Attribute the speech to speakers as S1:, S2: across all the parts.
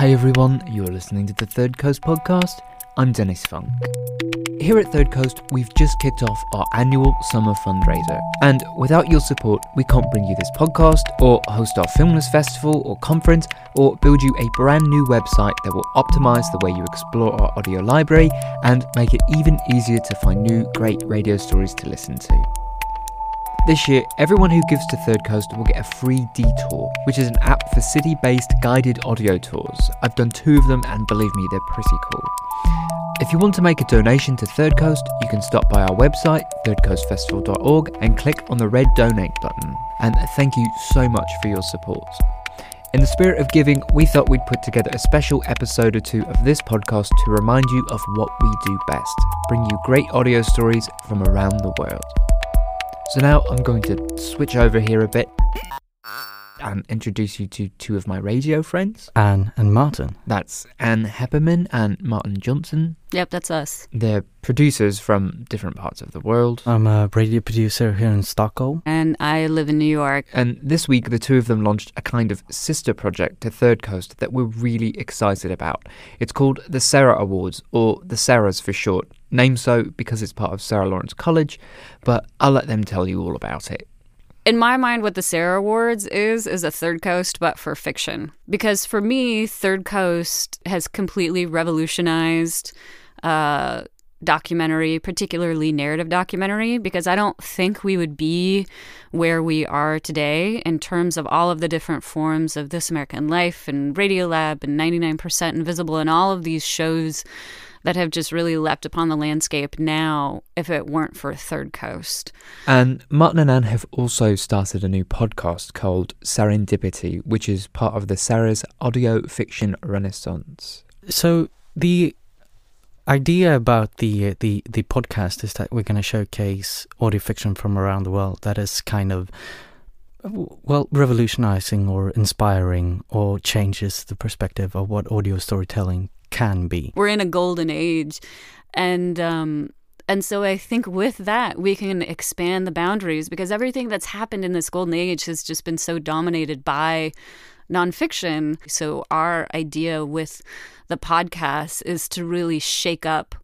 S1: Hi everyone, you're listening to the Third Coast podcast. I'm Dennis Funk. Here at Third Coast, we've just kicked off our annual summer fundraiser, and without your support, we can't bring you this podcast, or host our Filmless Festival or conference, or build you a brand new website that will optimize the way you explore our audio library and make it even easier to find new, great radio stories to listen to. This year, everyone who gives to Third Coast will get a free detour, which is an app for city based guided audio tours. I've done two of them, and believe me, they're pretty cool. If you want to make a donation to Third Coast, you can stop by our website, thirdcoastfestival.org, and click on the red donate button. And thank you so much for your support. In the spirit of giving, we thought we'd put together a special episode or two of this podcast to remind you of what we do best bring you great audio stories from around the world. So now I'm going to switch over here a bit and introduce you to two of my radio friends.
S2: Ann and Martin.
S1: That's Ann Heppermann and Martin Johnson.
S3: Yep, that's us.
S1: They're producers from different parts of the world.
S2: I'm a radio producer here in Stockholm.
S3: And I live in New York.
S1: And this week, the two of them launched a kind of sister project to Third Coast that we're really excited about. It's called the Sarah Awards, or the Sarahs for short. Named so because it's part of Sarah Lawrence College, but I'll let them tell you all about it.
S3: In my mind, what the Sarah Awards is, is a Third Coast, but for fiction. Because for me, Third Coast has completely revolutionized uh, documentary, particularly narrative documentary, because I don't think we would be where we are today in terms of all of the different forms of This American Life and Radiolab and 99% Invisible and all of these shows that have just really leapt upon the landscape now if it weren't for Third Coast.
S1: And Martin and Ann have also started a new podcast called Serendipity, which is part of the Sarah's audio fiction renaissance.
S2: So the idea about the uh, the the podcast is that we're going to showcase audio fiction from around the world that is kind of well revolutionizing or inspiring or changes the perspective of what audio storytelling can be.
S3: We're in a golden age, and um, and so I think with that we can expand the boundaries because everything that's happened in this golden age has just been so dominated by nonfiction. So our idea with the podcast is to really shake up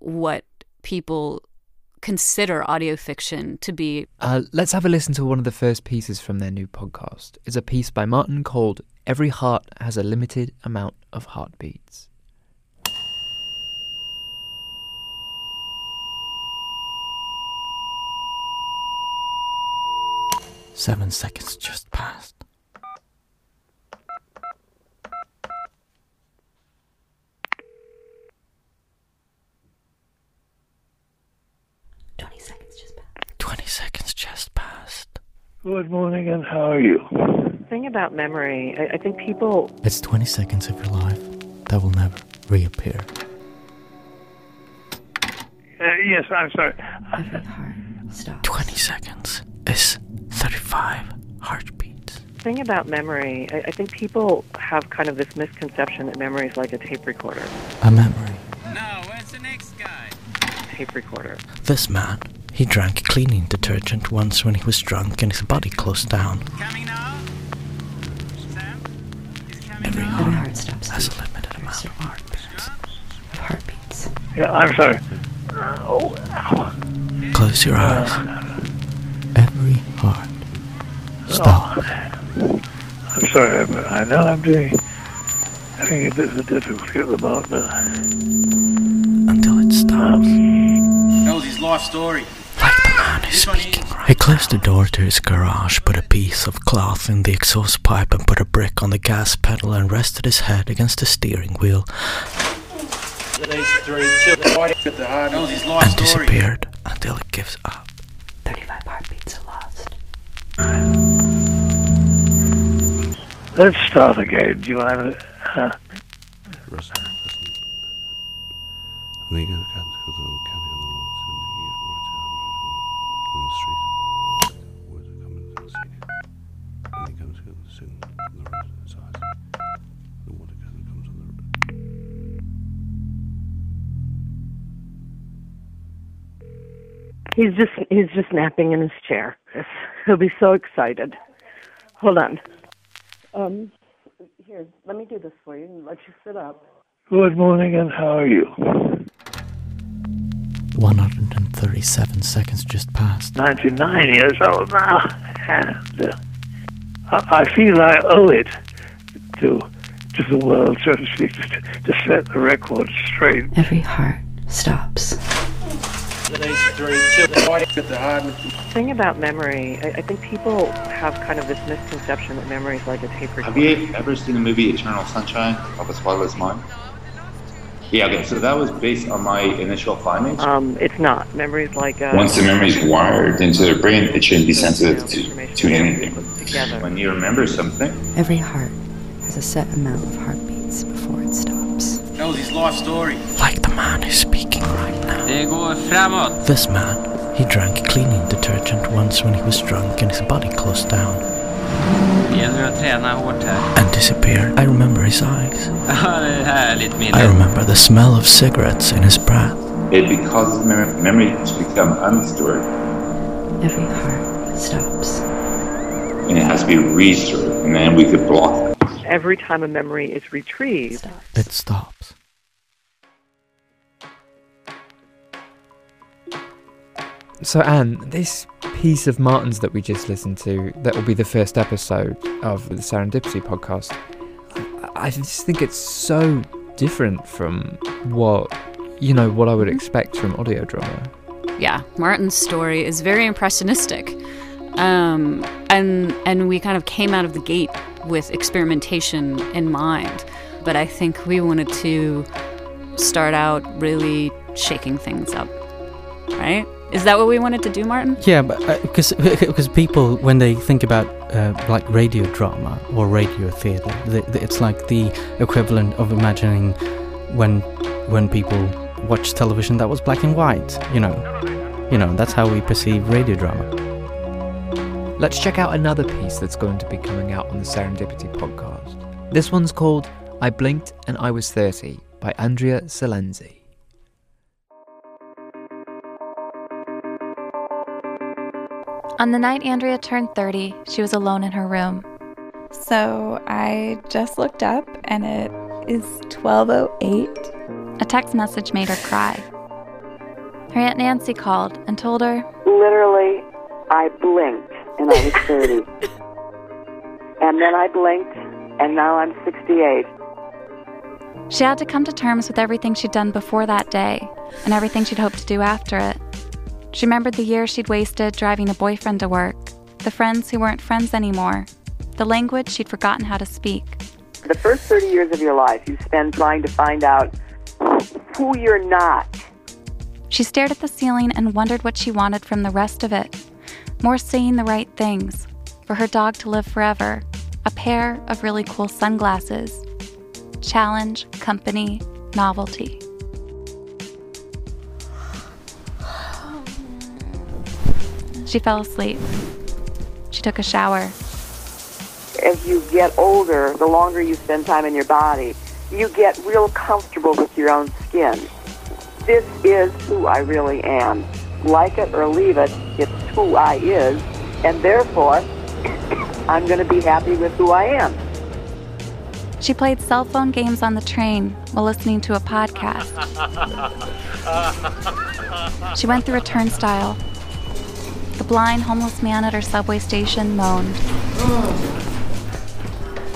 S3: what people consider audio fiction to be.
S1: Uh, let's have a listen to one of the first pieces from their new podcast. It's a piece by Martin called Every Heart Has a Limited Amount of Heartbeats.
S2: Seven seconds just passed.
S3: Twenty seconds just passed.
S2: Twenty seconds just passed.
S4: Good morning, and how are you?
S5: thing about memory, I, I think people
S2: It's 20 seconds of your life that will never reappear.
S4: Uh, yes, I'm sorry.
S6: Every heart stops.
S2: 20 seconds is 35 heartbeats.
S5: thing about memory, I, I think people have kind of this misconception that memory is like a tape recorder.
S2: A memory.
S7: No, where's the next guy?
S5: Tape recorder.
S2: This man, he drank cleaning detergent once when he was drunk and his body closed down.
S7: Coming now? Sam? He's coming
S2: Every
S7: now?
S6: Every
S2: heart
S6: heart stops.
S2: has a limited amount of heartbeats.
S6: Of heartbeats.
S4: Yeah, I'm sorry. Oh, ow.
S2: Close your eyes. Every heart. Stop.
S4: Oh, I'm sorry, but I know I'm doing having a bit of a difficulty at the moment.
S2: Until it stops.
S7: Tells his life story.
S2: Like the man who's speaking right He closed the door to his garage, put a piece of cloth in the exhaust pipe and put a brick on the gas pedal and rested his head against the steering wheel
S7: These three children right at the heart. Tells his life
S2: and disappeared until it gives up.
S8: The water goes and comes on the road.
S5: He's just he's just napping in his chair. He'll be so excited. Hold on. Um, Here, let me do this for you and let you sit up.
S4: Good morning, and how are you?
S2: 137 seconds just passed.
S4: 99 years old now, and uh, I, I feel I owe it to to the world, so to speak, to, to set the record straight.
S6: Every heart stops.
S5: Thing about memory, I, I think people have kind of this misconception that memory is like a tape recorder.
S9: Have you ever seen the movie Eternal Sunshine of a Spotless Mind? Yeah, okay, so that was based on my initial findings.
S5: Um, it's not. Memory is like a.
S9: Once the memory is wired into their brain, it shouldn't be sensitive to, to anything.
S5: Together.
S9: When you remember something,
S6: Every heart has a set amount of heartbeats before it stops.
S7: Tells his life story.
S2: Like the man who's speaking right now.
S7: Det går framåt.
S2: This man, he drank cleaning detergent once when he was drunk and his body closed down
S7: Det gäller att träna hårt här.
S2: and disappeared. I remember his eyes.
S7: Ja, det är härligt
S2: I remember the smell of cigarettes in his breath.
S9: it causes mem- memory to become unstored
S6: Every heart stops.
S9: and it has to be restored, and then we could block it.
S5: Every time a memory is retrieved,
S6: Stops.
S2: It stops.
S1: So, Ann, this piece of Martin's that we just listened to, that will be the first episode of the Serendipity podcast, I just think it's so different from what, you know, what I would expect from audio drama.
S3: yeah, Martin's story is very impressionistic. Um, and and we kind of came out of the gate with experimentation in mind. But I think we wanted to start out really shaking things up. Right? Is that what we wanted to do, Martin?
S2: Yeah, but because because people when they think about uh, like radio drama or radio theater, th th it's like the equivalent of imagining when when people watch television that was black and white. You know, you know that's how we perceive radio drama.
S1: Let's check out another piece that's going to be coming out on the Serendipity podcast. This one's called I Blinked and I Was 30 by Andrea Silenzi.
S10: On the night Andrea turned 30, she was alone in her room.
S11: So I just looked up and it is 1208.
S10: A text message made her cry. Her Aunt Nancy called and told her,
S5: literally, I blinked and I was 30. and then I blinked and now I'm 68.
S10: She had to come to terms with everything she'd done before that day and everything she'd hoped to do after it. She remembered the years she'd wasted driving a boyfriend to work, the friends who weren't friends anymore, the language she'd forgotten how to speak.
S5: The first 30 years of your life you spend trying to find out who you're not.
S10: She stared at the ceiling and wondered what she wanted from the rest of it. More saying the right things, for her dog to live forever, a pair of really cool sunglasses. Challenge, company, novelty. She fell asleep. She took a shower.
S5: As you get older, the longer you spend time in your body, you get real comfortable with your own skin. This is who I really am. Like it or leave it, it's who I is, and therefore, I'm going to be happy with who I am.
S10: She played cell phone games on the train while listening to a podcast. She went through a turnstile. The blind homeless man at her subway station moaned.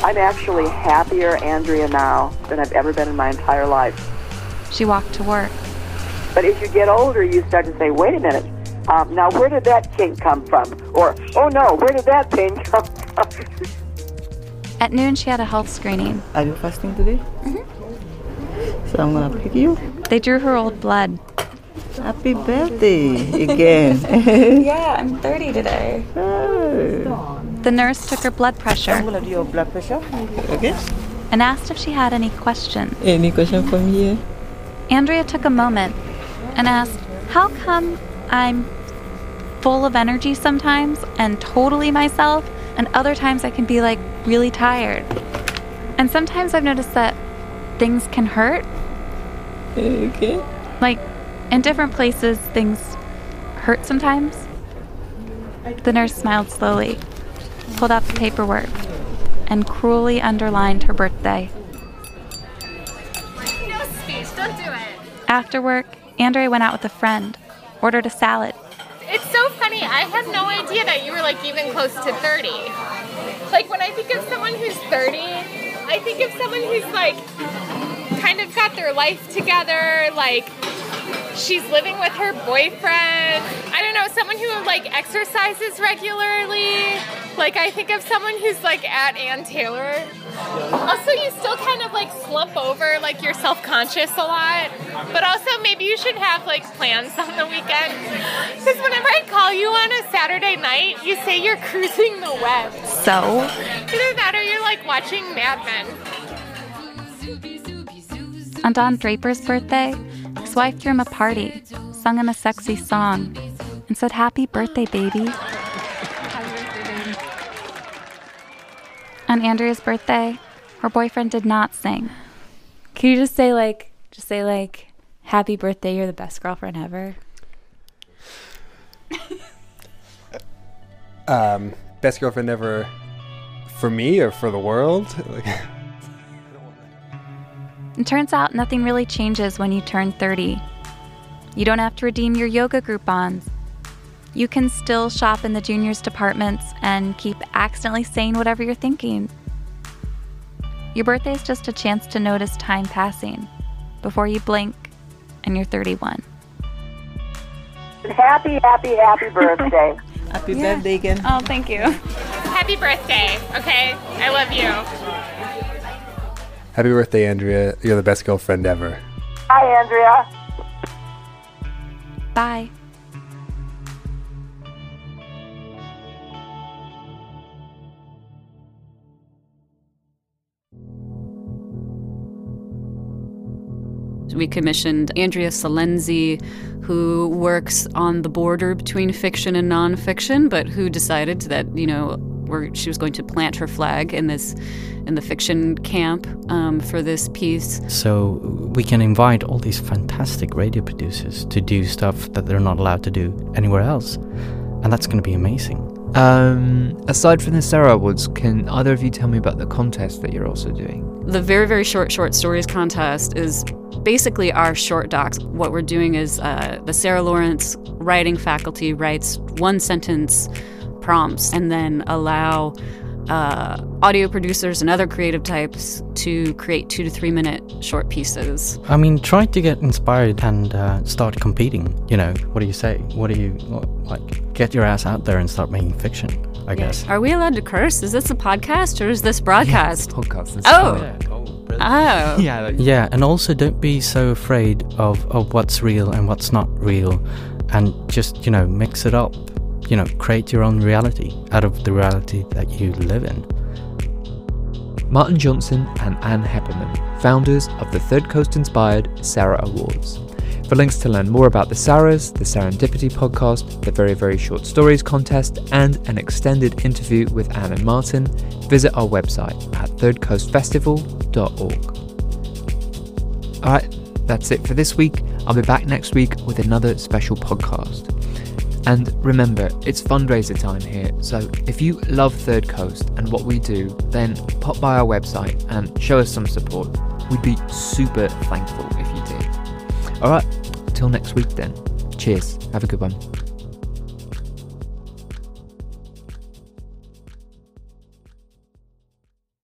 S5: I'm actually happier Andrea now than I've ever been in my entire life.
S10: She walked to work.
S5: But as you get older, you start to say, wait a minute, um, now where did that kink come from? Or, oh no, where did that pain come from?
S10: At noon, she had a health screening.
S12: Are you fasting today? So I'm gonna pick you.
S10: They drew her old blood.
S12: Happy birthday again.
S11: yeah, I'm 30 today.
S12: Oh.
S10: The nurse took her blood pressure
S12: I'm gonna do your blood pressure. Okay.
S10: and asked if she had any questions.
S12: Any question from here?
S10: Andrea took a moment and asked, How come I'm full of energy sometimes and totally myself, and other times I can be like really tired? And sometimes I've noticed that things can hurt.
S12: Okay.
S10: Like in different places, things hurt sometimes. The nurse smiled slowly, pulled out the paperwork. and cruelly underlined her birthday.
S13: No speech, don't do it.
S10: After work, Andre went out with a friend, ordered a salad.
S13: It's so funny. I had no idea that you were like even close to 30. Like when I think of someone who's 30, I think of someone who's like kind of got their life together, like she's living with her boyfriend. I don't know, someone who like exercises regularly. Like I think of someone who's like at Ann Taylor. Also, you still kind of like slump over, like you're self-conscious a lot. But also, maybe you should have like plans on the weekend. Because whenever I call you on a Saturday night, you say you're cruising the web.
S10: So,
S13: Either that or you're like watching Mad Men.
S10: on Don Draper's birthday, his wife threw him a party, sung him a sexy song, and said, Happy birthday, baby. On Andrea's birthday, her boyfriend did not sing.
S11: Can you just say like, just say like, happy birthday, you're the best girlfriend ever?
S14: Um, best girlfriend ever for me or for the world? Like,
S10: It turns out nothing really changes when you turn 30. You don't have to redeem your yoga Groupons. You can still shop in the juniors departments and keep accidentally saying whatever you're thinking. Your birthday is just a chance to notice time passing before you blink and you're 31.
S5: Happy, happy, happy birthday.
S12: Happy birthday again.
S10: Oh, thank you.
S13: Happy birthday, okay? I love you.
S14: Happy birthday, Andrea. You're the best girlfriend ever.
S5: Hi, Andrea.
S10: Bye.
S3: We commissioned Andrea Silenzi, who works on the border between fiction and nonfiction, but who decided that you know where she was going to plant her flag in this in the fiction camp um, for this piece.
S2: So we can invite all these fantastic radio producers to do stuff that they're not allowed to do anywhere else. And that's going to be amazing.
S1: Um, aside from the Sarah Awards, can either of you tell me about the contest that you're also doing?
S3: The very, very short short stories contest is basically our short docs. What we're doing is uh, the Sarah Lawrence writing faculty writes one sentence prompts and then allow uh, audio producers and other creative types to create two to three minute short pieces.
S2: I mean, try to get inspired and uh, start competing. You know, what do you say? What do you like? Get your ass out there and start making fiction. I guess.
S3: Are we allowed to curse? Is this a podcast or is this broadcast?
S1: podcast.
S2: It's
S3: Oh.
S2: fine.
S3: Oh.
S1: Yeah.
S2: Yeah, and also don't be so afraid of, of what's real and what's not real, and just you know mix it up. You know, create your own reality out of the reality that you live in.
S1: Martin Johnson and Ann Heppermann, founders of the Third Coast inspired Sarah Awards. For links to learn more about the Sarahs, the Serendipity podcast, the Very Very Short Stories contest, and an extended interview with Ann and Martin, visit our website at thirdcoastfestival.org. Alright, that's it for this week. I'll be back next week with another special podcast. And remember, it's fundraiser time here, so if you love Third Coast and what we do, then pop by our website and show us some support. We'd be super thankful if you did. Alright, till next week then. Cheers. Have a good one.